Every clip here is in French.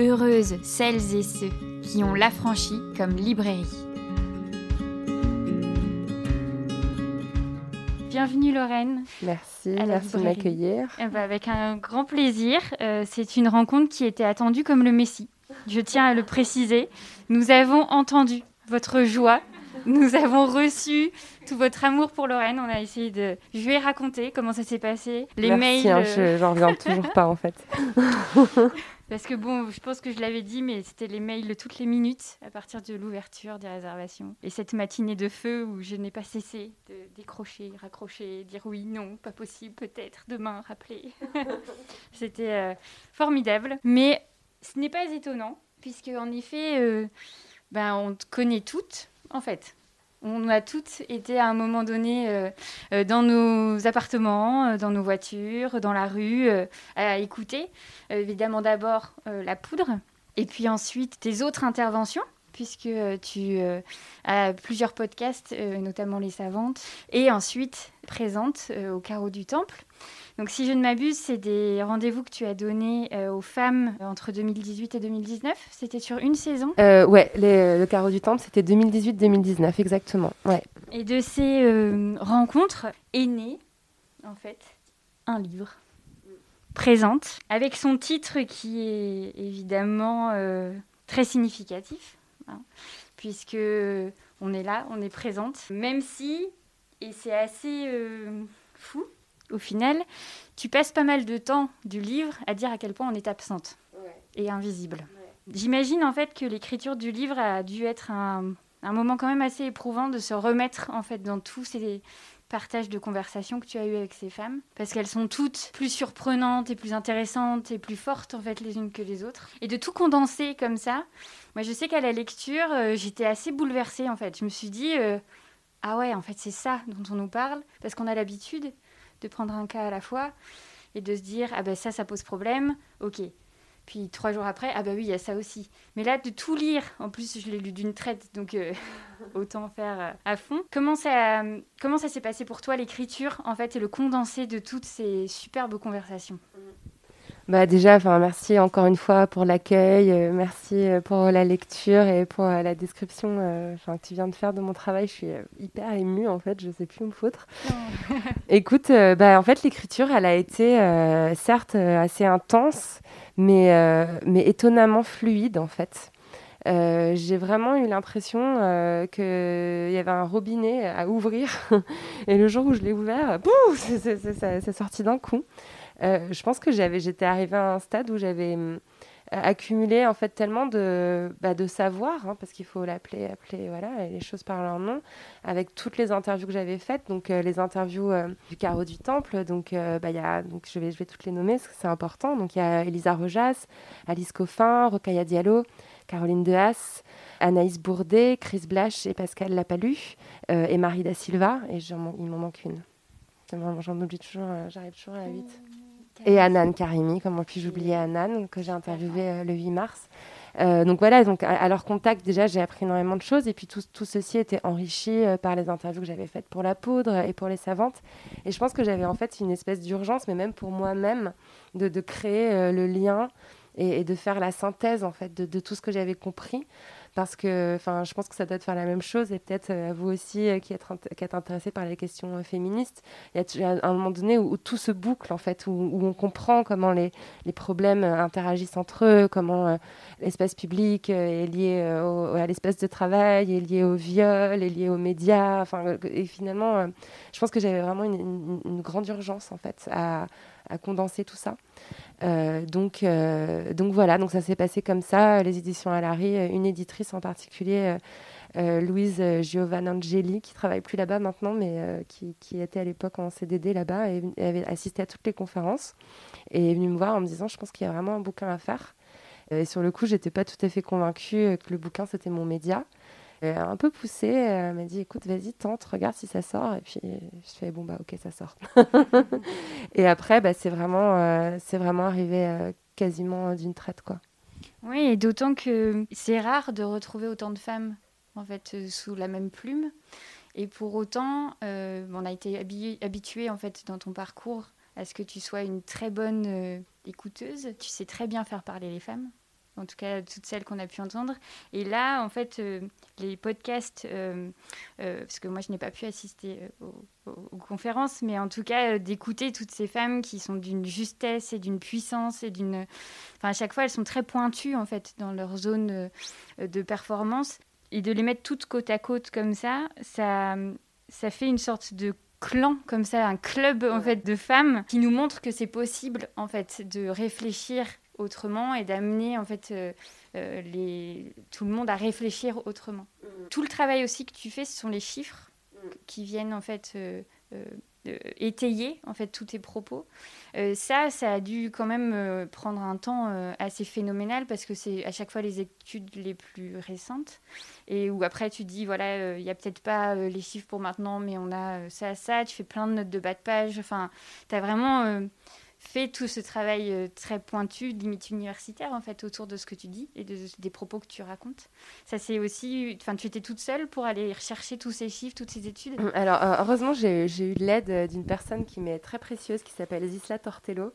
Heureuses celles et ceux qui ont l'affranchi comme librairie. Bienvenue Lorraine. Merci, merci de m'accueillir. Eh ben, avec un grand plaisir. Euh, c'est une rencontre qui était attendue comme le Messie. Je tiens à le préciser. Nous avons entendu votre joie. Nous avons reçu tout votre amour pour Lorraine. On a essayé de. Je vais raconter comment ça s'est passé. Les Merci, mails. Hein, euh, j'en reviens toujours pas en fait. Parce que bon, je pense que je l'avais dit, mais c'était les mails toutes les minutes à partir de l'ouverture des réservations. Et cette matinée de feu où je n'ai pas cessé de décrocher, raccrocher, dire oui, non, pas possible, peut-être, demain, rappeler. c'était euh, formidable. Mais ce n'est pas étonnant, puisque en effet, euh, ben, on te connaît toutes, en fait. On a toutes été à un moment donné euh, euh, dans nos appartements, euh, dans nos voitures, dans la rue, à écouter. évidemment d'abord la poudre, et puis ensuite tes autres interventions, puisque tu as plusieurs podcasts, notamment Les Savantes, et ensuite présente au carreau du temple. Donc, si je ne m'abuse, c'est des rendez-vous que tu as donnés euh, aux femmes entre 2018 et 2019. C'était sur une saison? Euh, Ouais, le carreau du temple, c'était 2018-2019, exactement. Ouais. Et de ces euh, rencontres est né, en fait, un livre. Présente, avec son titre qui est évidemment euh, très significatif, hein, puisque on est là, on est présente, même si, et c'est assez fou, au final, tu passes pas mal de temps du livre à dire à quel point on est absente et invisible. J'imagine en fait que l'écriture du livre a dû être un, moment quand même assez éprouvant de se remettre en fait dans tous ces partages de conversations que tu as eu avec ces femmes parce qu'elles sont toutes plus surprenantes et plus intéressantes et plus fortes en fait les unes que les autres. Et de tout condenser comme ça moi je sais qu'à la lecture euh, j'étais assez bouleversée en fait. Je me suis dit euh, ah ouais en fait c'est ça dont on nous parle parce qu'on a l'habitude de prendre un cas à la fois et de se dire ah ben ça ça pose problème ok. Puis trois jours après ah ben oui il y a ça aussi. Mais là de tout lire en plus je l'ai lu d'une traite donc euh, autant faire euh, à fond. Comment ça comment ça s'est passé pour toi l'écriture en fait et le condensé de toutes ces superbes conversations? Bah déjà, enfin merci encore une fois pour l'accueil, euh, merci euh, pour la lecture et pour euh, la description que tu viens de faire de mon travail. Je suis hyper émue en fait, je sais plus où me foutre. Écoute, bah en fait l'écriture, elle a été certes assez intense, mais mais étonnamment fluide en fait. j'ai vraiment eu l'impression qu'il y avait un robinet à ouvrir. et le jour où je l'ai ouvert, c'est sorti d'un coup. Euh, je pense que j'avais, j'étais arrivée à un stade où j'avais euh, accumulé en fait tellement de, bah, de savoir, hein, parce qu'il faut l'appeler, appeler, voilà, les choses par leur nom, avec toutes les interviews que j'avais faites, donc euh, les interviews du carreau du temple, donc, bah, y a, donc je, vais, je vais toutes les nommer parce que c'est important. Donc il y a Elisa Rojas, Alice Coffin, Rokaya Diallo, Caroline Dehas, Anaïs Bourdet, Chris Blache et Pascal Lapalu, et Marie Da Silva, et il m'en manque une. J'en oublie toujours, j'arrive toujours à la 8. Et Anan Karimi, comment puis-je oublier Anan, que j'ai interviewé euh, le 8 mars. Euh, donc voilà, donc à, leur contact, déjà, j'ai appris énormément de choses. Et puis tout, tout ceci était enrichi euh, par les interviews que j'avais faites pour la poudre et pour les savantes. Et je pense que j'avais en fait une espèce d'urgence, mais même pour moi-même, de, de, créer le lien et, et, de faire la synthèse en fait de, de tout ce que j'avais compris parce que je pense que ça doit faire la même chose et peut-être à vous aussi qui êtes, qui êtes intéressé par les questions féministes. Il y a un moment donné où, tout se boucle en fait où, on comprend comment les, les, problèmes interagissent entre eux comment l'espace public est lié à l'espace de travail est lié au viol est lié aux médias. Et finalement je pense que j'avais vraiment une, une, grande urgence en fait à, à condenser tout ça euh, donc, euh, donc voilà, donc ça s'est passé comme ça. Les éditions Alary, euh, une éditrice en particulier, Louise Giovanangeli, qui travaille plus là-bas maintenant, mais qui, était à l'époque en CDD là-bas et, avait assisté à toutes les conférences et est venue me voir en me disant, je pense qu'il y a vraiment un bouquin à faire. Et sur le coup, j'étais pas tout à fait convaincue que le bouquin c'était mon média. Euh, un peu poussée. Elle m'a dit écoute, vas-y, tente, regarde si ça sort. Et puis je fais bon, bah ok, ça sort. et après, bah, c'est vraiment, euh, c'est vraiment arrivé euh, quasiment d'une traite. quoi. Oui, et d'autant que c'est rare de retrouver autant de femmes en fait sous la même plume. Et pour autant, on a été habitué en fait dans ton parcours à ce que tu sois une très bonne écouteuse. Tu sais très bien faire parler les femmes en tout cas toutes celles qu'on a pu entendre. Et là, en fait, les podcasts, parce que moi je n'ai pas pu assister aux, aux, conférences, mais en tout cas d'écouter toutes ces femmes qui sont d'une justesse et d'une puissance et d'une... Enfin, à chaque fois, elles sont très pointues en fait dans leur zone de performance et de les mettre toutes côte à côte comme ça, ça, ça fait une sorte de clan comme ça, un club en fait de femmes qui nous montre que c'est possible en fait de réfléchir autrement et d'amener en fait euh, euh, les... tout le monde à réfléchir autrement. Mm. Tout le travail aussi que tu fais, ce sont les chiffres mm. qui viennent en fait euh, étayer en fait tous tes propos. Ça, ça a dû quand même prendre un temps assez phénoménal parce que c'est à chaque fois les études les plus récentes et où après tu dis voilà il n'y a peut-être pas les chiffres pour maintenant mais on a ça ça. Tu fais plein de notes de bas de page. Enfin, tu as vraiment fait tout ce travail euh, très pointu, limite universitaire en fait, autour de ce que tu dis et des propos que tu racontes. Ça c'est aussi, enfin, tu étais toute seule pour aller rechercher tous ces chiffres, toutes ces études? Hum, alors euh, heureusement j'ai eu l'aide euh, d'une personne qui m'est très précieuse, qui s'appelle Zisla Tortello,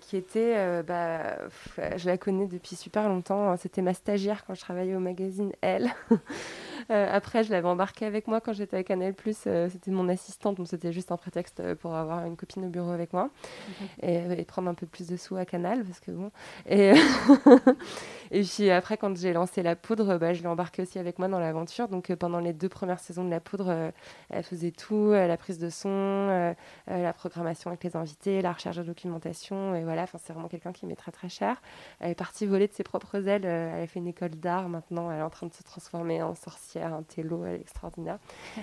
qui était, bah, je la connais depuis super longtemps. C'était ma stagiaire quand je travaillais au magazine Elle. Après, je l'avais embarquée avec moi quand j'étais à Canal+. c'était mon assistante, donc c'était juste un prétexte pour avoir une copine au bureau avec moi. Et, prendre un peu plus de sous à Canal parce que bon. Et, et puis après quand j'ai lancé la poudre bah, je l'ai embarqué aussi avec moi dans l'aventure. Donc euh, pendant les deux premières saisons de la poudre euh, elle faisait tout euh, la prise de son la programmation avec les invités la recherche de documentation et voilà. Enfin c'est vraiment quelqu'un qui m'est très très cher. Elle est partie voler de ses propres ailes elle a fait une école d'art maintenant elle est en train de se transformer en sorcière un télo extraordinaire.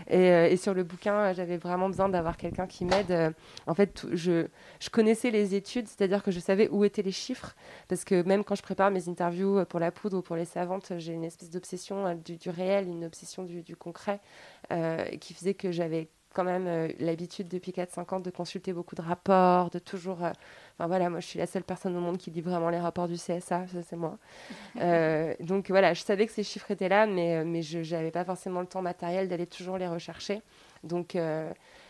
Et, et sur le bouquin j'avais vraiment besoin d'avoir quelqu'un qui m'aide en fait je je connaissais les études, c'est-à-dire que je savais où étaient les chiffres, parce que même quand je prépare mes interviews pour la poudre ou pour les savantes, j'ai une espèce d'obsession euh, du, réel, une obsession du, concret, euh, qui faisait que j'avais quand même euh, l'habitude depuis 4-5 ans de consulter beaucoup de rapports, de toujours... Enfin voilà, moi je suis la seule personne au monde qui lit vraiment les rapports du CSA, ça c'est moi. donc voilà, je savais que ces chiffres étaient là, mais, mais je n'avais pas forcément le temps matériel d'aller toujours les rechercher. Donc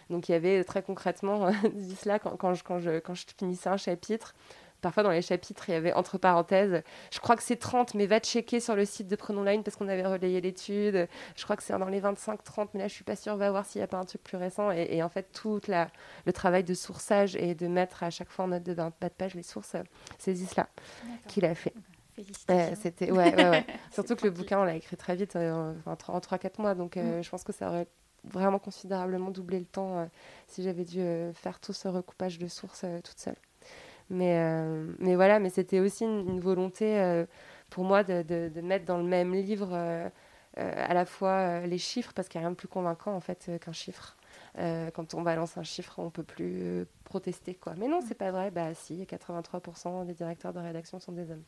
donc il y avait très concrètement, dit cela, quand, quand, je, quand, je, quand je finissais un chapitre, parfois dans les chapitres, il y avait entre parenthèses, je crois que c'est 30, mais va checker sur le site de Prenons Line parce qu'on avait relayé l'étude. Je crois que c'est dans les 25-30, mais là je suis pas sûre, va voir s'il n'y a pas un truc plus récent. Et, en fait, tout la, le travail de sourçage et de mettre à chaque fois en note de bas de page les sources, c'est Zisla qui l'a fait. Félicitations. c'était ouais, ouais, ouais. surtout que le bouquin on l'a écrit très vite euh, en, 3-4 mois donc euh, mm. je pense que ça aurait vraiment considérablement doublé le temps euh, si j'avais dû euh, faire tout ce recoupage de sources euh, toute seule. Mais, mais voilà, mais c'était aussi une, volonté pour moi de, de, mettre dans le même livre à la fois les chiffres, parce qu'il n'y a rien de plus convaincant en fait qu'un chiffre. quand on balance un chiffre, on peut plus protester quoi. Mais non, c'est pas vrai. Bah si, 83% des directeurs de rédaction sont des hommes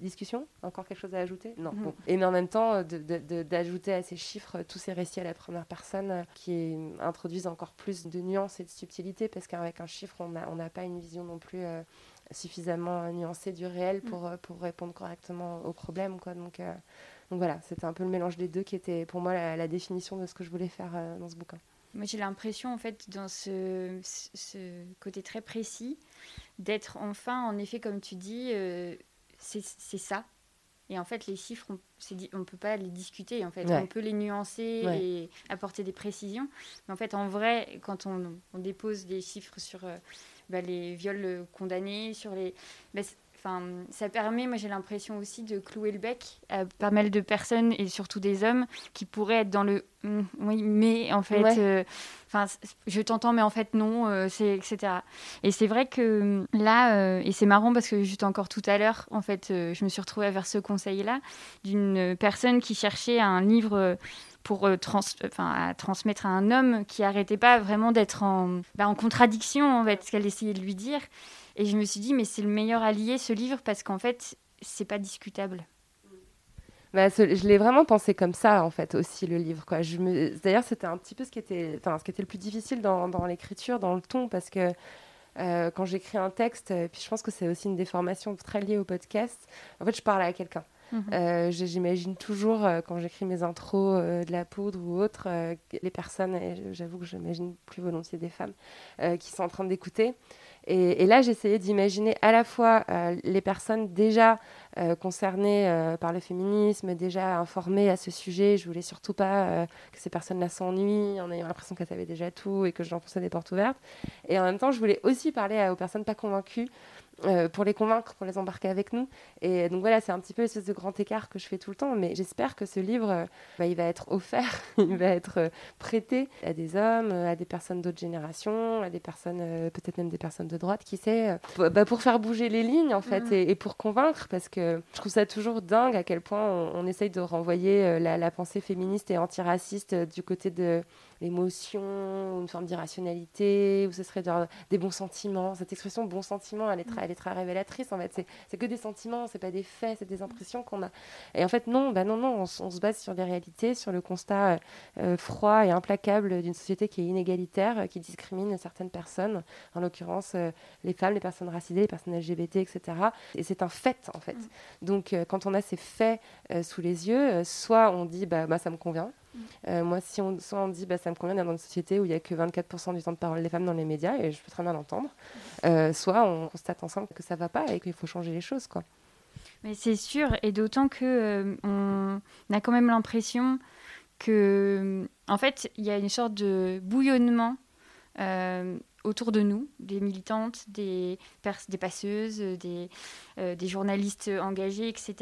discussion Encore quelque chose à ajouter? Non. Mhm. Et mais en même temps, d'ajouter à ces chiffres tous ces récits à la première personne euh, qui introduisent encore plus de nuances et de subtilité parce qu'avec un chiffre, on n'a pas une vision non plus euh, suffisamment nuancée du réel pour, euh, pour répondre correctement aux problèmes. Quoi. Donc, donc voilà, c'était un peu le mélange des deux qui était pour moi la, définition de ce que je voulais faire dans ce bouquin. Moi, j'ai l'impression, en fait, dans ce, ce, côté très précis, d'être enfin, en effet, comme tu dis, c'est ça. Et en fait, les chiffres, on ne peut pas les discuter. En fait, on peut les nuancer et apporter des précisions. Mais en fait, en vrai, quand on, dépose des chiffres sur euh, bah, les viols condamnés, sur les, bah, Enfin, ça permet, moi j'ai l'impression aussi de clouer le bec à pas mal de personnes et surtout des hommes qui pourraient être dans le hum, oui mais en fait, euh, enfin je t'entends mais en fait non, euh, c'est etc. Et c'est vrai que hum, là euh, et c'est marrant parce que juste encore tout à l'heure en fait je me suis retrouvée vers ce conseil là d'une personne qui cherchait un livre pour trans à transmettre à un homme qui arrêtait pas vraiment d'être en, bah, en contradiction en fait ce qu'elle essayait de lui dire et je me suis dit, mais c'est le meilleur allié, ce livre, parce qu'en fait, c'est pas discutable. Bah, je l'ai vraiment pensé comme ça, en fait, aussi, le livre. Quoi. Me... D'ailleurs, c'était un petit peu ce qui était, enfin, ce qui était le plus difficile dans, dans l'écriture, dans le ton, parce que euh, quand j'écris un texte, et puis je pense que c'est aussi une déformation très liée au podcast, en fait, je parle à quelqu'un. Mhm. J'imagine toujours, quand j'écris mes intros de la poudre ou autre, les personnes, et j'avoue que j'imagine plus volontiers des femmes, qui sont en train d'écouter. Et, là, j'essayais d'imaginer à la fois les personnes déjà concernées par le féminisme, déjà informées à ce sujet. Je voulais surtout pas que ces personnes-là s'ennuient en ayant l'impression qu'elles savaient déjà tout et que j'enfonçais des portes ouvertes. Et en même temps, je voulais aussi parler aux personnes pas convaincues euh, pour les convaincre, pour les embarquer avec nous. Et donc voilà, c'est un petit peu l'espèce de grand écart que je fais tout le temps. Mais j'espère que ce livre, euh, bah, il va être offert, il va être euh, prêté à des hommes, à des personnes d'autres générations, à des personnes, peut-être même des personnes de droite, qui sait, bah, pour faire bouger les lignes en fait, mm. et, pour convaincre, parce que je trouve ça toujours dingue à quel point on, essaye de renvoyer la, la, pensée féministe et antiraciste du côté de l'émotion, une forme d'irrationalité, ou ce serait des bons sentiments. Cette expression bon sentiment, elle est très, elle est très révélatrice en fait. C'est que des sentiments, c'est pas des faits, c'est des impressions qu'on a. Et en fait, non, bah non, non, on, se base sur des réalités, sur le constat euh, euh, froid et implacable d'une société qui est inégalitaire, euh, qui discrimine certaines personnes, en l'occurrence les femmes, les personnes racisées, les personnes LGBT, etc. Et c'est un fait en fait. Mm. Donc quand on a ces faits sous les yeux, soit on dit bah, bah ça me convient, euh, moi, si on, soit on dit bah, ça me convient d'être dans une société où il n'y a que 24% du temps de parole des femmes dans les médias, et je peux très bien l'entendre, euh, soit on constate ensemble que ça ne va pas et qu'il faut changer les choses. Quoi. Mais c'est sûr, et d'autant que euh, on a quand même l'impression que, en fait, il y a une sorte de bouillonnement autour de nous, des militantes, des, des passeuses, des, des journalistes engagés, etc.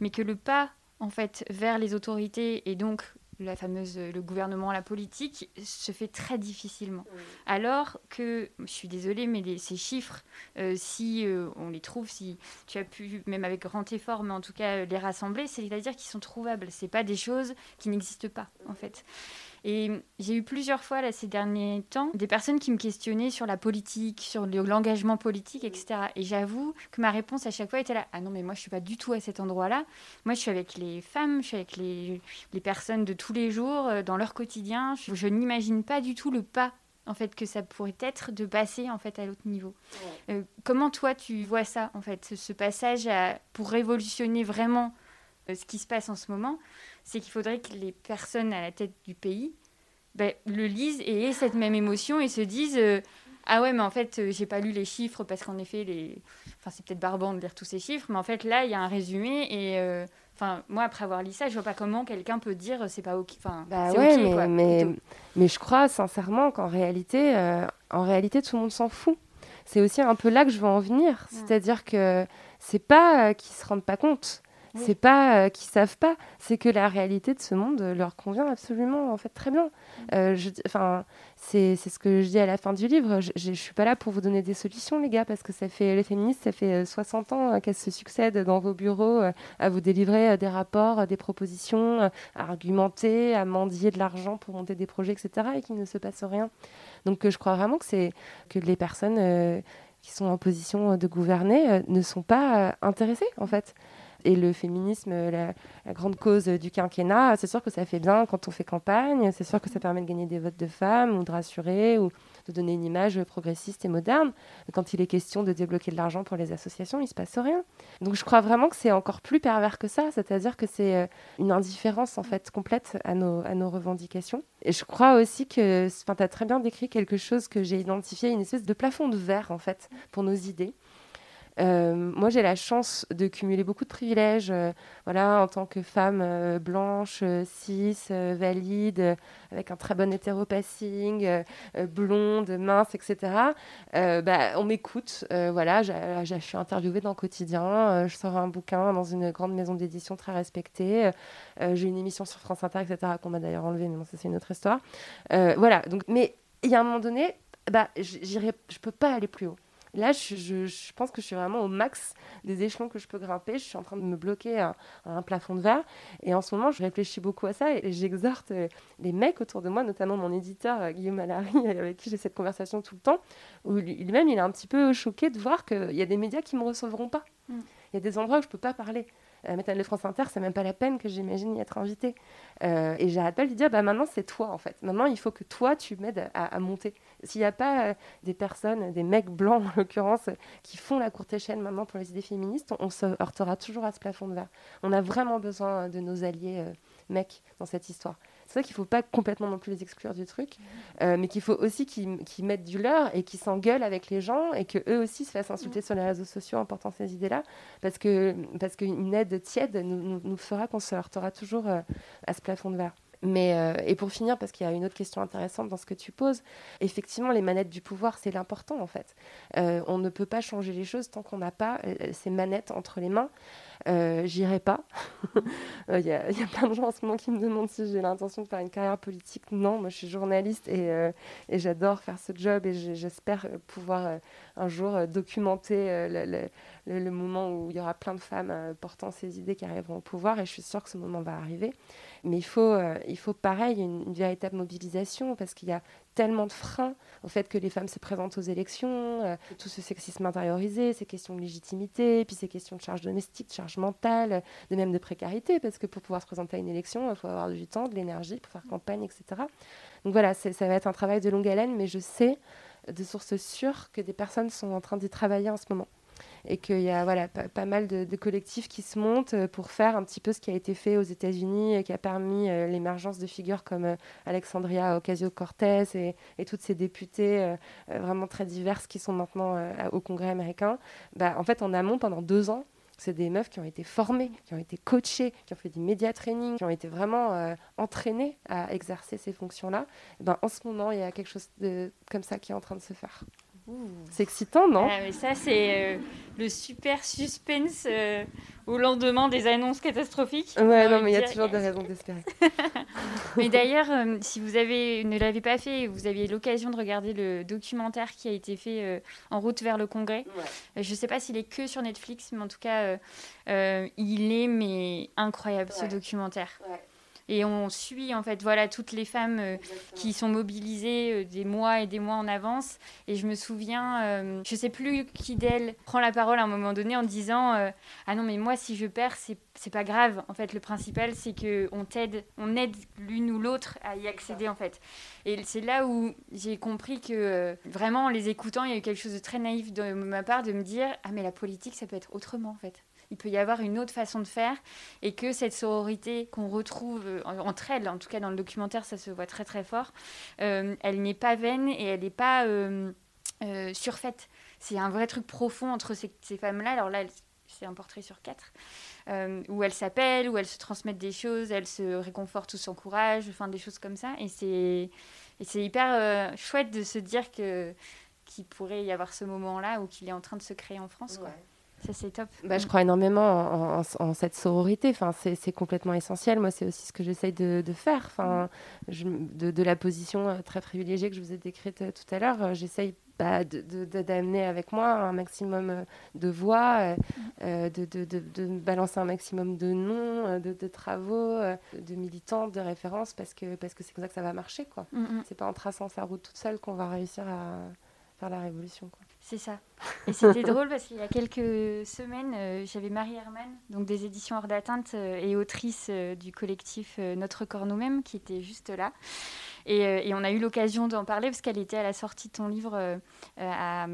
Mais que le pas en fait vers les autorités et donc la fameuse le gouvernement, la politique, se fait très difficilement. Alors que, je suis désolée, mais ces chiffres, euh, si euh, on les trouve, si tu as pu, même avec grand effort, mais en tout cas les rassembler, c'est-à-dire qu'ils sont trouvables. C'est pas des choses qui n'existent pas, en fait. Et j'ai eu plusieurs fois là, ces derniers temps des personnes qui me questionnaient sur la politique, sur l'engagement politique, etc. Et j'avoue que ma réponse à chaque fois était là Ah non, mais moi je suis pas du tout à cet endroit-là. Moi je suis avec les femmes, je suis avec les, les personnes de tous les jours, euh, dans leur quotidien. Je, n'imagine pas du tout le pas en fait que ça pourrait être de passer en fait à l'autre niveau. Euh, comment toi tu vois ça en fait ce passage pour révolutionner vraiment ce qui se passe en ce moment, c'est qu'il faudrait que les personnes à la tête du pays ben, le lisent et aient cette même émotion et se disent euh, ah ouais mais en fait euh, j'ai pas lu les chiffres parce qu'en effet les enfin c'est peut-être barbant de lire tous ces chiffres mais en fait là il y a un résumé et enfin moi après avoir lu ça je vois pas comment quelqu'un peut dire c'est pas ok enfin bah ouais, mais, mais, mais, je crois sincèrement qu'en réalité en réalité tout le monde s'en fout. C'est aussi un peu là que je veux en venir. C'est-à-dire que c'est pas qu'ils se rendent pas compte c'est pas euh, qu'ils savent pas, c'est que la réalité de ce monde leur convient absolument, en fait, très bien. Mm. Euh, enfin, c'est ce que je dis à la fin du livre. Je, je, suis pas là pour vous donner des solutions, les gars, parce que ça fait les féministes, ça fait 60 euh, ans qu'elles se succèdent dans vos bureaux à vous délivrer des rapports, des propositions, à argumenter, à mendier de l'argent pour monter des projets, etc., et qu'il ne se passe rien. Donc, je crois vraiment que c'est que les personnes qui sont en position de gouverner ne sont pas intéressées, en fait et le féminisme, la, grande cause du quinquennat, c'est sûr que ça fait bien quand on fait campagne, c'est sûr que ça permet de gagner des votes de femmes ou de rassurer ou de donner une image progressiste et moderne. Quand il est question de débloquer de l'argent pour les associations, il ne se passe rien. Donc je crois vraiment que c'est encore plus pervers que ça, c'est-à-dire que c'est euh, une indifférence en fait complète à nos, à nos revendications. Et je crois aussi que, tu as très bien décrit quelque chose que j'ai identifié, une espèce de plafond de verre en fait pour nos idées. Euh, moi, j'ai la chance de cumuler beaucoup de privilèges, euh, voilà, en tant que femme euh, blanche, cis, valide, avec un très bon hétéropassing, blonde, mince, etc. bah, on m'écoute, voilà, je suis interviewée dans le quotidien, je sors un bouquin dans une grande maison d'édition très respectée, j'ai une émission sur France Inter, etc. qu'on m'a d'ailleurs enlevée, mais ça c'est une autre histoire. voilà, donc, mais il y a un moment donné, bah, je peux pas aller plus haut. Là, je, pense que je suis vraiment au max des échelons que je peux grimper. Je suis en train de me bloquer à, un plafond de verre. Et en ce moment, je réfléchis beaucoup à ça et j'exhorte euh, les mecs autour de moi, notamment mon éditeur euh, Guillaume Allary, avec qui j'ai cette conversation tout le temps, où lui-même, il est un petit peu choqué de voir qu'il y a des médias qui ne me recevront pas. Mm. Il y a des endroits où je ne peux pas parler. La matinale de France Inter, c'est même pas la peine que j'imagine y être invitée. et j'arrête pas de dire, bah maintenant c'est toi en fait. Maintenant il faut que toi tu m'aides à, monter. S'il n'y a pas des personnes, des mecs blancs en l'occurrence, qui font la courte échelle maintenant pour les idées féministes, on, se heurtera toujours à ce plafond de verre. On a vraiment besoin de nos alliés mecs dans cette histoire. C'est vrai qu'il ne faut pas complètement non plus les exclure du truc, euh, mais qu'il faut aussi qu'ils mettent du leur et qu'ils s'engueulent avec les gens et qu'eux aussi se fassent insulter sur les réseaux sociaux en portant ces idées-là, parce qu'une parce aide tiède nous, nous, fera qu'on se heurtera toujours euh, à ce plafond de verre. Mais, euh, et pour finir, parce qu'il y a une autre question intéressante dans ce que tu poses, effectivement, les manettes du pouvoir, c'est l'important en fait. on ne peut pas changer les choses tant qu'on n'a pas ces manettes entre les mains. Euh, j'irai pas. Il y, a plein de gens en ce moment qui me demandent si j'ai l'intention de faire une carrière politique. Non, moi je suis journaliste et, euh, et j'adore faire ce job et j'espère pouvoir euh, un jour documenter le, le, moment où il y aura plein de femmes portant ces idées qui arriveront au pouvoir et je suis sûre que ce moment va arriver. Mais il faut, il faut pareil, une, une véritable mobilisation parce qu'il y a tellement de freins au fait que les femmes se présentent aux élections, euh, tout ce sexisme intériorisé, ces questions de légitimité, puis ces questions de charge domestique, de charge mentale, de même de précarité, parce que pour pouvoir se présenter à une élection, il faut avoir du temps, de l'énergie pour faire campagne, etc. Donc voilà, ça va être un travail de longue haleine, mais je sais de sources sûres que des personnes sont en train d'y travailler en ce moment et qu'il y a voilà, pas, mal de, collectifs qui se montent euh, pour faire un petit peu ce qui a été fait aux États-Unis et qui a permis euh, l'émergence de figures comme euh, Alexandria Ocasio-Cortez et, toutes ces députées vraiment très diverses qui sont maintenant au Congrès américain. Bah, en fait, en amont, pendant deux ans, c'est des meufs qui ont été formées, qui ont été coachées, qui ont fait du média training, qui ont été vraiment entraînées à exercer ces fonctions-là. Ben, en ce moment, il y a quelque chose comme ça qui est en train de se faire. C'est excitant, non ah, mais Ça, c'est euh, le super suspense euh, au lendemain des annonces catastrophiques. Ouais, non, mais il y a toujours des raisons d'espérer. mais d'ailleurs, euh, si vous avez, ne l'avez pas fait, vous aviez l'occasion de regarder le documentaire qui a été fait en route vers le Congrès. je ne sais pas s'il est que sur Netflix, mais en tout cas, il est mais incroyable ce documentaire. Ouais. Et on suit en fait voilà toutes les femmes euh, qui sont mobilisées euh, des mois et des mois en avance. Et je me souviens, euh, je sais plus qui d'elles prend la parole à un moment donné en disant ah non mais moi si je perds c'est c'est pas grave. En fait le principal c'est que on t'aide, on aide l'une ou l'autre à y accéder en fait. Et c'est là où j'ai compris que vraiment en les écoutant il y a eu quelque chose de très naïf de ma part de me dire ah mais la politique ça peut être autrement en fait il peut y avoir une autre façon de faire et que cette sororité qu'on retrouve euh, entre elles, en tout cas dans le documentaire, ça se voit très très fort, euh, elle n'est pas vaine et elle n'est pas euh, surfaite. C'est un vrai truc profond entre ces, femmes-là. Alors là, c'est un portrait sur quatre, où elles s'appellent, où elles se transmettent des choses, elles se réconfortent ou s'encouragent, enfin des choses comme ça. Et c'est, hyper chouette de se dire que qu'il pourrait y avoir ce moment-là ou qu'il est en train de se créer en France. Quoi. Ça, c'est top. Bah, je crois énormément en, cette sororité. Enfin, c'est complètement essentiel. Moi, c'est aussi ce que j'essaye de, faire. Enfin, je, de, la position euh, très privilégiée que je vous ai décrite euh, tout à l'heure, euh, j'essaye bah, d'amener avec moi un maximum de voix, de, de, balancer un maximum de noms, de, travaux, de militants, de références, parce que parce que c'est comme ça que ça va marcher. quoi. Mm, mm. C'est pas en traçant sa route toute seule qu'on va réussir à la révolution. C'est ça. Et c'était drôle parce qu'il y a quelques semaines, euh, j'avais Marie Herman, donc des éditions hors d'atteinte euh, et autrice euh, du collectif Notre corps nous-mêmes, qui était juste là. Et, on a eu l'occasion d'en parler parce qu'elle était à la sortie de ton livre à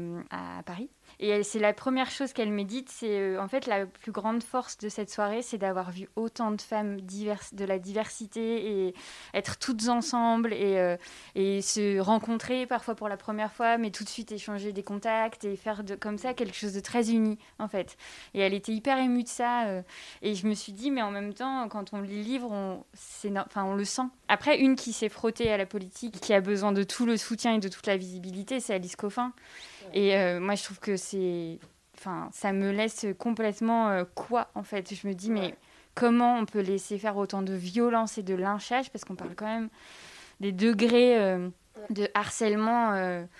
Paris. Et c'est la première chose qu'elle médite, c'est euh, en fait la plus grande force de cette soirée, c'est d'avoir vu autant de femmes diverses, de la diversité et être toutes ensemble et, euh, et, se rencontrer parfois pour la première fois, mais tout de suite échanger des contacts et faire comme ça quelque chose de très uni en fait. Et elle était hyper émue de ça. Euh, et je me suis dit, mais en même temps, quand on lit le livre, on, on le sent. Après, une qui s'est frottée à la politique, qui a besoin de tout le soutien et de toute la visibilité, c'est Alice Coffin. Et euh, moi, je trouve que c'est. Enfin, ça me laisse complètement euh, quoi, en fait. Je me dis, mais comment on peut laisser faire autant de violence et de lynchage? Parce qu'on parle quand même des degrés. Euh, de harcèlement.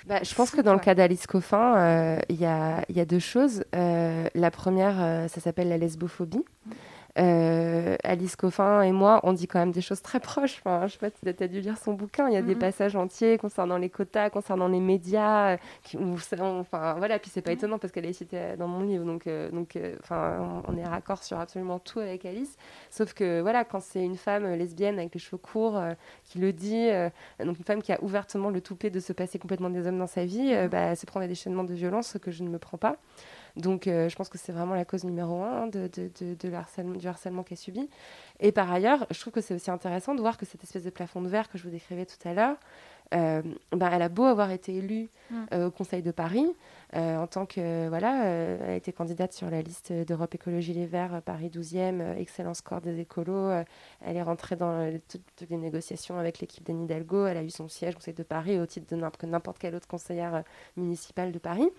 Bah, je pense que dans le cas d'Alice Coffin, il y, a, y, a, deux choses. la première, ça s'appelle la lesbophobie. Euh, Alice Coffin et moi, on dit quand même des choses très proches. Enfin, je sais pas si tu as dû lire son bouquin. Il y a des passages entiers concernant les quotas, concernant les médias. Euh, qui, enfin, voilà, puis c'est pas étonnant parce qu'elle est citée dans mon livre. Donc, euh, donc enfin, on, est raccord sur absolument tout avec Alice. Sauf que, voilà, quand c'est une femme lesbienne avec les cheveux courts qui le dit, donc une femme qui a ouvertement le toupet de se passer complètement des hommes dans sa vie, bah, elle se prend des déchaînements de violence que je ne me prends pas. Donc, euh, je pense que c'est vraiment la cause numéro un de, de, de, harcèlement, du harcèlement qu'elle subit. Et par ailleurs, je trouve que c'est aussi intéressant de voir que cette espèce de plafond de verre que je vous décrivais tout à l'heure, euh, bah, elle a beau avoir été élue mm. euh, au Conseil de Paris, en tant que. Voilà, elle a été candidate sur la liste d'Europe Écologie Les Verts, Paris 12e, excellent score des écolos. elle est rentrée dans toutes les négociations avec l'équipe d'Anne Hidalgo. Elle a eu son siège au Conseil de Paris au titre de n'importe quelle autre conseillère municipale de Paris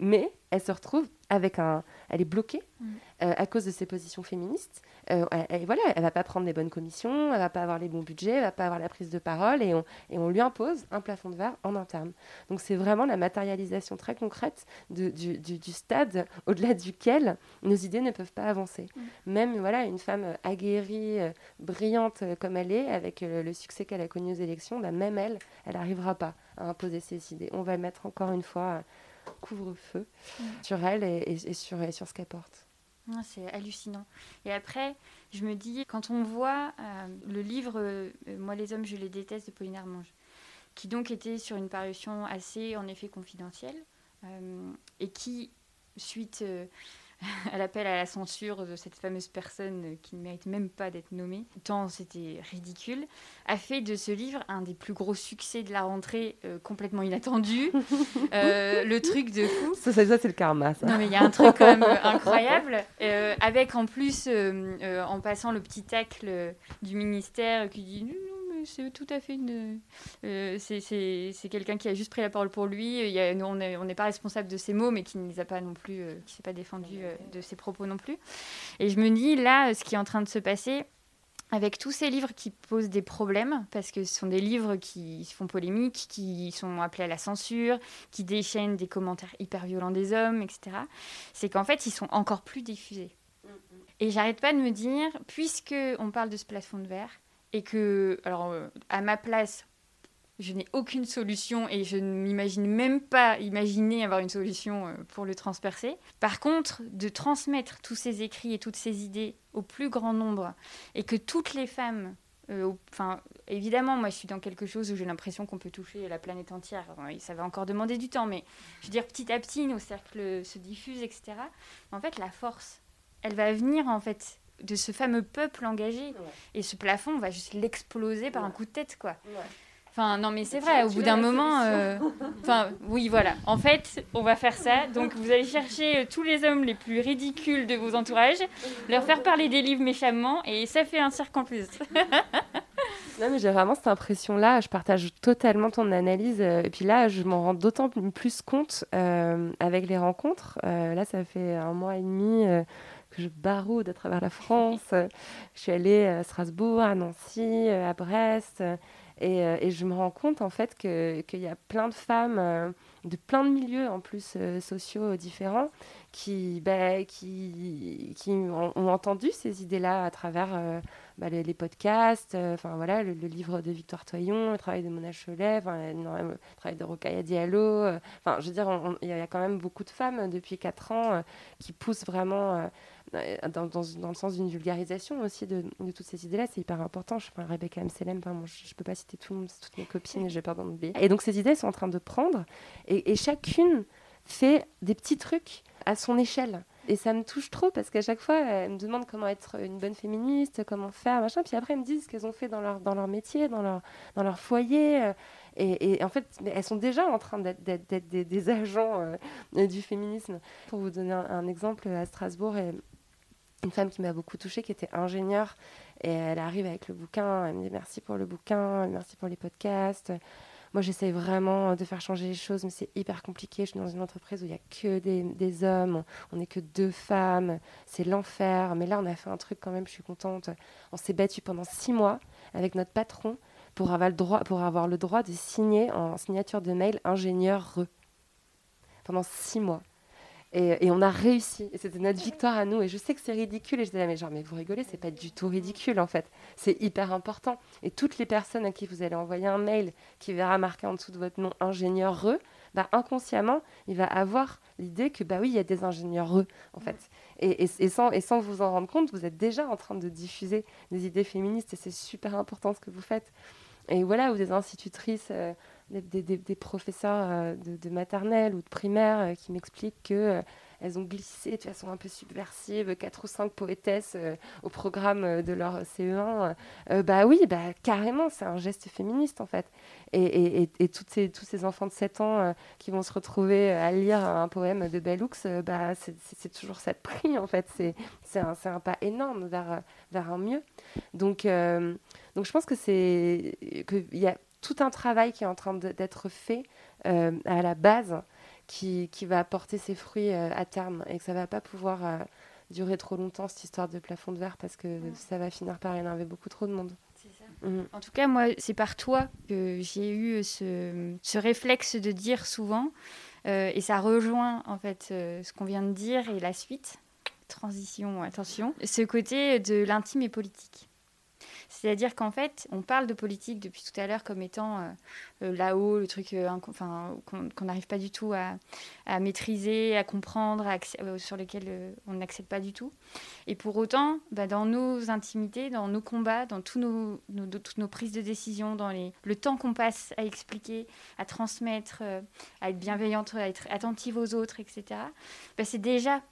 mais elle se retrouve avec un. Elle est bloquée mm. euh, à cause de ses positions féministes. Euh, elle, voilà, elle va pas prendre les bonnes commissions, elle va pas avoir les bons budgets, elle va pas avoir la prise de parole et on, et on lui impose un plafond de verre en interne. Donc c'est vraiment la matérialisation très concrète du, du, stade au-delà duquel nos idées ne peuvent pas avancer. Mm. Même voilà, une femme aguerrie, euh, brillante comme elle est, avec le, succès qu'elle a connu aux élections, bah, même elle, elle n'arrivera pas à imposer ses idées. On va mettre encore une fois couvre-feu sur elle et, sur, sur ce qu'elle porte. Ah, c'est hallucinant. Et après, je me dis, quand on voit euh, le livre euh, Moi les hommes, je les déteste de Pauline Armange, qui donc était sur une parution assez en effet confidentielle, euh, et qui, suite à l'appel à la censure de cette fameuse personne qui ne mérite même pas d'être nommée, tant c'était ridicule, a fait de ce livre un des plus gros succès de la rentrée euh, complètement inattendu. Euh, le truc de fou. Ça, ça, c'est le karma, ça. Non, mais il y a un truc quand même euh, incroyable, avec en plus, en passant le petit tacle du ministère qui dit c'est tout à fait une. Euh, c'est quelqu'un qui a juste pris la parole pour lui. Il y a, on n'est pas responsable de ses mots, mais qui ne les a pas non plus, euh, qui s'est pas défendu euh, de ses propos non plus. Et je me dis là, ce qui est en train de se passer, avec tous ces livres qui posent des problèmes, parce que ce sont des livres qui font polémique, qui sont appelés à la censure, qui déchaînent des commentaires hyper violents des hommes, etc., c'est qu'en fait, ils sont encore plus diffusés. Mm, mm. Et j'arrête pas de me dire, puisque on parle de ce plafond de verre, et que, alors, euh, à ma place, je n'ai aucune solution et je ne m'imagine même pas imaginer avoir une solution euh, pour le transpercer. Par contre, de transmettre tous ces écrits et toutes ces idées au plus grand nombre et que toutes les femmes euh, évidemment, moi, je suis dans quelque chose où j'ai l'impression qu'on peut toucher la planète entière. ça va encore demander du temps, mais je veux dire, petit à petit, nos cercles se diffusent, etc. En fait, la force, elle va venir, en fait, de ce fameux peuple engagé. Et ce plafond, on va juste l'exploser par un coup de tête, quoi. Enfin, non, mais c'est vrai, au bout d'un moment. Euh, enfin, oui, voilà. En fait, on va faire ça. Donc, vous allez chercher euh, tous les hommes les plus ridicules de vos entourages, leur faire parler des livres méchamment, et ça fait un cercle en plus. non, mais j'ai vraiment cette impression-là. Je partage totalement ton analyse. Euh, et puis là, je m'en rends d'autant plus compte avec les rencontres. là, ça fait un mois et demi que je baroude à travers la France. je suis allée à Strasbourg, à Nancy, à Brest. Et, et je me rends compte en fait qu'il y a plein de femmes euh, de plein de milieux en plus euh, sociaux différents qui, bah, qui, qui ont, entendu ces idées-là à travers euh, bah, les, podcasts, enfin voilà, le, livre de Victoire Toyon, le travail de Mona Cholet, le travail de Rokhaya Diallo. Enfin, je veux dire, il y a quand même beaucoup de femmes depuis 4 ans qui poussent vraiment euh, dans, dans, le sens d'une vulgarisation aussi de, toutes ces idées-là, c'est hyper important. Je parle Rebecca M. Selem, je ne peux pas citer tout, toutes mes copines, j'ai peur d'en oublier. Et donc ces idées sont en train de prendre, et, chacune fait des petits trucs à son échelle. Et ça me touche trop parce qu'à chaque fois, elles me demandent comment être une bonne féministe, comment faire, machin. Puis après, elles me disent ce qu'elles ont fait dans leur, dans leur métier, dans leur, dans leur foyer. Et, en fait, elles sont déjà en train d'être des, agents euh, du féminisme. Pour vous donner un, exemple, à Strasbourg, une femme qui m'a beaucoup touchée, qui était ingénieure. Et elle arrive avec le bouquin, elle me dit merci pour le bouquin, merci pour les podcasts. Moi, j'essaie vraiment de faire changer les choses, mais c'est hyper compliqué. Je suis dans une entreprise où il n'y a que des, hommes, on n'est que deux femmes, c'est l'enfer. Mais là, on a fait un truc quand même, je suis contente. On s'est battu pendant six mois avec notre patron pour avoir le droit, de signer en signature de mail ingénieur re. Pendant six mois. Et, on a réussi. C'était notre victoire à nous. Et je sais que c'est ridicule. Et je disais, mais genre, mais vous rigolez, c'est pas du tout ridicule en fait. C'est hyper important. Et toutes les personnes à qui vous allez envoyer un mail qui verra marqué en dessous de votre nom ingénieur eux, bah, inconsciemment, il va avoir l'idée que bah oui, il y a des ingénieurs eux en fait. Et, sans, et sans vous en rendre compte, vous êtes déjà en train de diffuser des idées féministes et c'est super important ce que vous faites. Et voilà, ou des institutrices, euh, des, professeurs euh, de, maternelle ou de primaire euh, qui m'expliquent que elles ont glissé de façon un peu subversive quatre ou cinq poétesses au programme de leur CE1. bah oui, bah carrément, c'est un geste féministe en fait. Et, et, toutes ces, tous ces enfants de 7 ans qui vont se retrouver à lire un poème de Bellux, bah c'est toujours ça de prix en fait. C'est un, un, pas énorme vers, vers un mieux. Donc donc je pense que c'est tout un travail qui est en train d'être fait euh, à la base qui, qui, va apporter ses fruits euh, à terme et que ça va pas pouvoir euh, durer trop longtemps cette histoire de plafond de verre parce que ça va finir par énerver beaucoup trop de monde. Mmh. En tout cas, moi, c'est par toi que j'ai eu ce, ce, réflexe de dire souvent, et ça rejoint en fait ce qu'on vient de dire et la suite. Transition, attention. Ce côté de l'intime et politique. C'est-à-dire qu'en fait, on parle de politique depuis tout à l'heure comme étant euh, euh, là-haut, le truc euh, enfin, qu'on n'arrive pas du tout à, maîtriser, à comprendre, sur lequel on n'accède pas du tout. Et pour autant, bah, dans nos intimités, dans nos combats, dans toutes nos prises de décision, dans le temps qu'on passe à expliquer, à transmettre, à être bienveillante, à être attentive aux autres, etc., bah, c'est déjà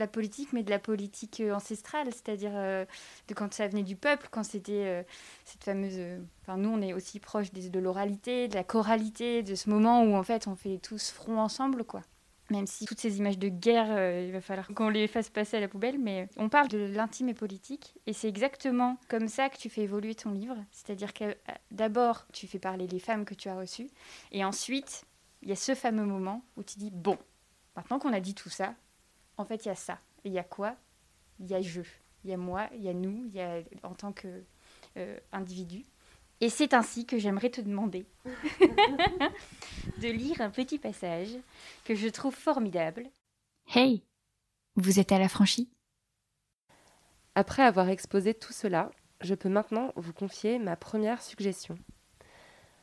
la politique, mais de la politique euh, ancestrale, c'est-à-dire euh, de quand ça venait du peuple, quand c'était euh, cette fameuse. Enfin, nous, on est aussi proche de l'oralité, de la choralité, de ce moment où en fait on fait tous front ensemble, quoi. Même si toutes ces images de guerre, il va falloir qu'on les fasse passer à la poubelle, mais on parle de l'intime et politique, et c'est exactement comme ça que tu fais évoluer ton livre. C'est-à-dire que d'abord, tu fais parler les femmes que tu as reçues, et ensuite, il y a ce fameux moment où tu dis bon, maintenant qu'on a dit tout ça, en fait, il y a ça. il y a quoi? Il y a je. Il y a moi, il y a nous, il y a en tant qu'individu. Euh, et c'est ainsi que j'aimerais te demander de lire un petit passage que je trouve formidable. Hey, vous êtes à la franchie Après avoir exposé tout cela, je peux maintenant vous confier ma première suggestion.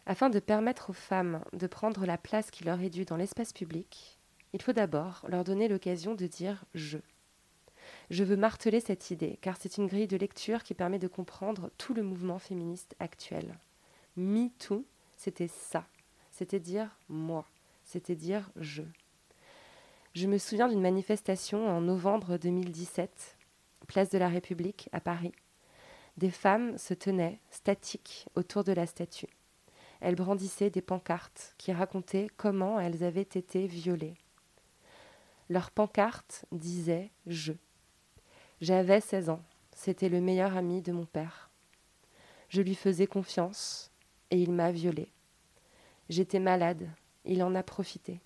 Afin de permettre aux femmes de prendre la place qui leur est due dans l'espace public, il faut d'abord leur donner l'occasion de dire je. Je veux marteler cette idée, car c'est une grille de lecture qui permet de comprendre tout le mouvement féministe actuel. MeToo, c'était ça. C'était dire moi. C'était dire je. Je me souviens d'une manifestation en novembre 2017, place de la République, à Paris. Des femmes se tenaient, statiques, autour de la statue. Elles brandissaient des pancartes qui racontaient comment elles avaient été violées. Leur pancarte disait Je. J'avais 16 ans. C'était le meilleur ami de mon père. Je lui faisais confiance et il m'a violée. J'étais malade. Il en a profité.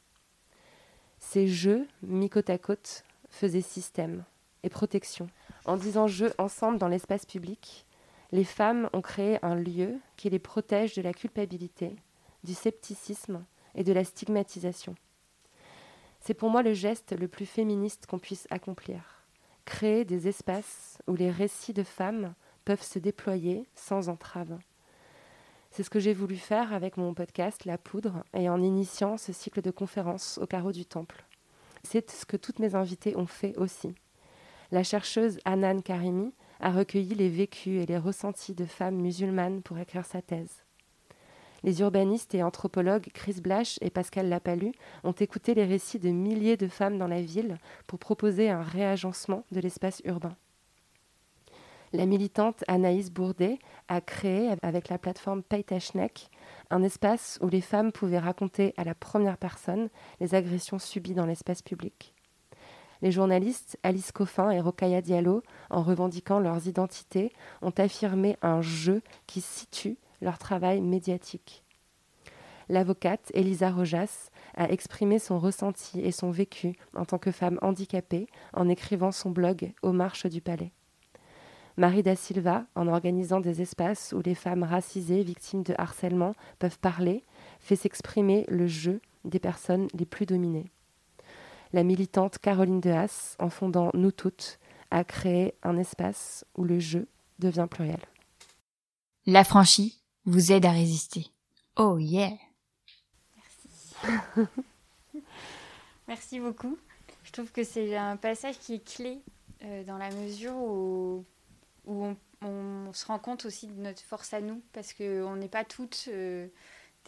Ces jeux, mis côte à côte, faisaient système et protection. En disant jeux ensemble dans l'espace public, les femmes ont créé un lieu qui les protège de la culpabilité, du scepticisme et de la stigmatisation. C'est pour moi le geste le plus féministe qu'on puisse accomplir. Créer des espaces où les récits de femmes peuvent se déployer sans entrave. C'est ce que j'ai voulu faire avec mon podcast La Poudre et en initiant ce cycle de conférences au carreau du Temple. C'est ce que toutes mes invitées ont fait aussi. La chercheuse Anan Karimi a recueilli les vécus et les ressentis de femmes musulmanes pour écrire sa thèse. Les urbanistes et anthropologues Chris Blash et Pascal Lapalu ont écouté les récits de milliers de femmes dans la ville pour proposer un réagencement de l'espace urbain. La militante Anaïs Bourdet a créé, avec la plateforme Paytashnek, un espace où les femmes pouvaient raconter à la première personne les agressions subies dans l'espace public. Les journalistes Alice Coffin et Rokaya Diallo, en revendiquant leurs identités, ont affirmé un jeu qui situe leur travail médiatique. L'avocate Elisa Rojas a exprimé son ressenti et son vécu en tant que femme handicapée en écrivant son blog Aux marches du palais. Marie da Silva, en organisant des espaces où les femmes racisées victimes de harcèlement peuvent parler, fait s'exprimer le jeu des personnes les plus dominées. la militante Caroline de Haas, en fondant Nous Toutes, a créé un espace où le jeu devient pluriel. L'affranchi vous aide à résister. Oh yeah Merci. Beaucoup. Je trouve que c'est un passage qui est clé euh, dans la mesure où, où on, se rend compte aussi de notre force à nous, parce qu'on n'est pas toutes euh,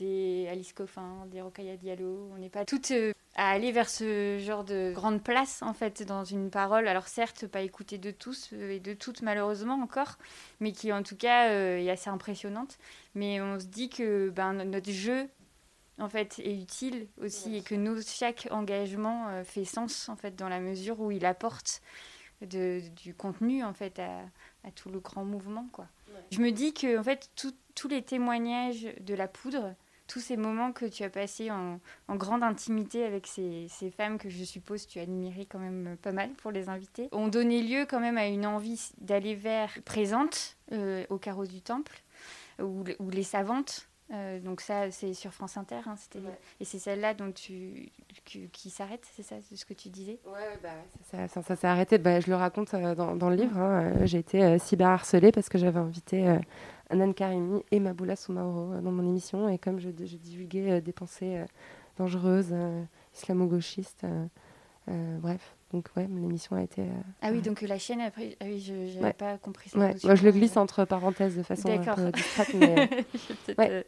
des Alice Coffin, des Rokhaya Diallo, on n'est pas toutes euh, à aller vers ce genre de grande place, en fait, dans une parole. Alors certes, pas écoutée de tous et de toutes, malheureusement, encore, mais qui, en tout cas, est assez impressionnante. Mais on se dit que ben, notre jeu en fait est utile aussi et que nos, chaque engagement fait sens en fait dans la mesure où il apporte de, du contenu en fait à, à, tout le grand mouvement quoi. Je me dis que en fait tous les témoignages de la poudre, tous ces moments que tu as passés en, grande intimité avec ces, femmes que je suppose tu admirais quand même pas mal pour les inviter, ont donné lieu quand même à une envie d'aller vers présente euh, au carreau du temple ou les savantes euh, donc ça, c'est sur France Inter, hein, et c'est celle-là dont tu qui, s'arrête, c'est ça, ce que tu disais? Ouais, bah, ça, ça, s'est arrêté. Bah, je le raconte euh, dans, dans, le livre. Hein. Euh, j'ai été cyberharcelée parce que j'avais invité Anan Karimi et Maboula Soumaoro dans mon émission, et comme je, je divulguais des pensées dangereuses, islamo-gauchistes, bref. Donc ouais, l'émission a été. ah oui, donc la chaîne après, ah oui, je n'avais pas compris ça. Ouais. Moi, je le glisse entre parenthèses de façon un peu discrète, mais. ouais.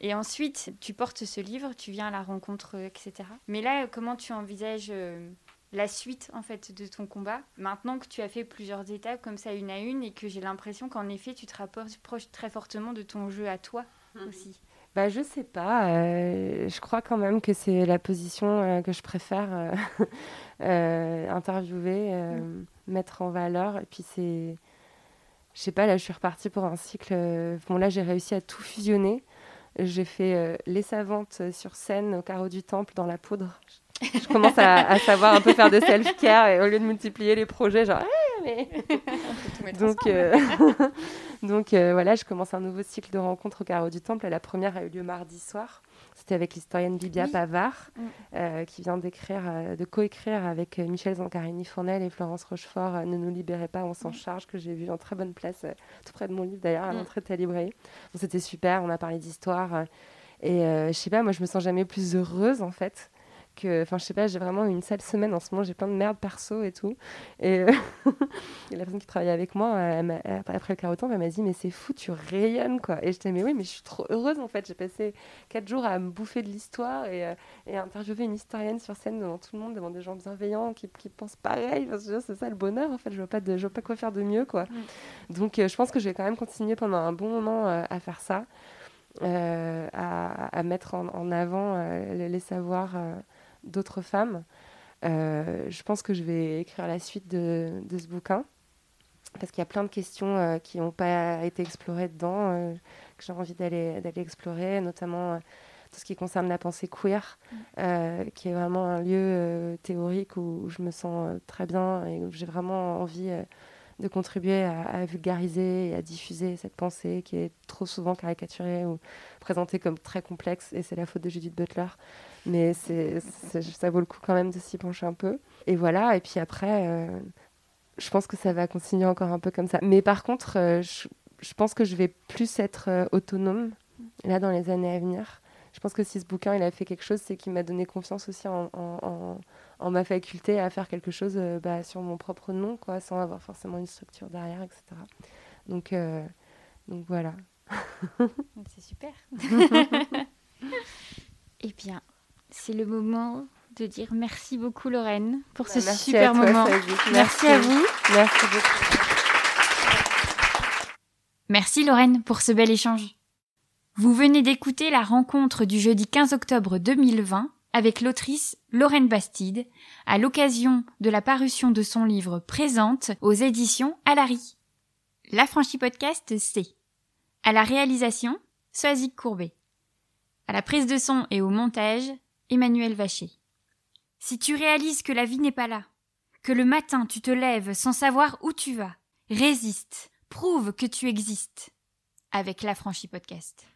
Et ensuite, tu portes ce livre, tu viens à la rencontre, etc. Mais là, comment tu envisages la suite en fait de ton combat? Maintenant que tu as fait plusieurs étapes comme ça, une à une, et que j'ai l'impression qu'en effet, tu te rapproches très fortement de ton jeu à toi mmh. aussi. Bah, je sais pas. Euh, je crois quand même que c'est la position euh, que je préfère euh, interviewer, mm. mettre en valeur. Et puis c'est. Je sais pas, là, je suis repartie pour un cycle. Bon, là, j'ai réussi à tout fusionner. J'ai fait les savantes sur scène au carreau du temple dans la poudre. Je commence à, savoir un peu faire de self-care et au lieu de multiplier les projets, genre, mais. Donc, Donc euh, voilà, je commence un nouveau cycle de rencontres au Carreau du Temple. La première a eu lieu mardi soir. C'était avec l'historienne Bibia Pavard, mm. euh, qui vient d'écrire, euh, de coécrire avec Michel Zancarini-Fournel et Florence Rochefort Ne nous libérez pas, on s'en mm. charge, que j'ai vu en très bonne place, tout près de mon livre d'ailleurs, à mm. l'entrée de ta librairie. C'était super, on a parlé d'histoire. et je sais pas, moi je me sens jamais plus heureuse en fait enfin, je sais pas, j'ai vraiment une sale semaine en ce moment, j'ai plein de merde perso et tout. Et, euh, la personne qui travaillait avec moi, après le carotin, elle m'a dit, mais c'est fou, tu rayonnes, quoi. Et j'étais, mais oui, mais je suis trop heureuse, en fait. J'ai passé quatre jours à me bouffer de l'histoire et, euh, et, à interviewer une historienne sur scène devant tout le monde, devant des gens bienveillants qui, qui pensent pareil. c'est ça le bonheur, en fait. Je vois pas, de, je vois pas quoi faire de mieux, quoi. Donc, euh, je pense que je vais quand même continuer pendant un bon moment à faire ça. à, à, mettre en, en avant les savoirs d'autres femmes. Euh, je pense que je vais écrire la suite de, de ce bouquin parce qu'il y a plein de questions euh, qui n'ont pas été explorées dedans, euh, que j'ai envie d'aller explorer, notamment tout ce qui concerne la pensée queer, mm. qui est vraiment un lieu théorique où, je me sens très bien et où j'ai vraiment envie de contribuer à, à, vulgariser et à diffuser cette pensée qui est trop souvent caricaturée ou présentée comme très complexe, et c'est la faute de Judith Butler mais c'est, ça vaut le coup quand même de s'y pencher un peu. Et voilà, et puis après, euh, je pense que ça va continuer encore un peu comme ça. Mais par contre, euh, je, pense que je vais plus être euh, autonome là dans les années à venir. Je pense que si ce bouquin il a fait quelque chose, c'est qu'il m'a donné confiance aussi en, en, en, ma faculté à faire quelque chose bah, sur mon propre nom, quoi, sans avoir forcément une structure derrière, etc. Donc, donc voilà. c'est super. Eh bien, c'est le moment de dire merci beaucoup Lorraine pour bah, ce super moment. Merci. à vous. Merci beaucoup. Merci Lorraine pour ce bel échange. Vous venez d'écouter la rencontre du jeudi 15 octobre 2020 avec l'autrice Lorraine Bastide à l'occasion de la parution de son livre Présente aux éditions Alary. L'affranchi podcast, c'est à la réalisation, Soazic Courbet. À la prise de son et au montage, Emmanuel Vacher. Si tu réalises que la vie n'est pas là, que le matin tu te lèves sans savoir où tu vas, résiste, prouve que tu existes avec l'affranchi podcast.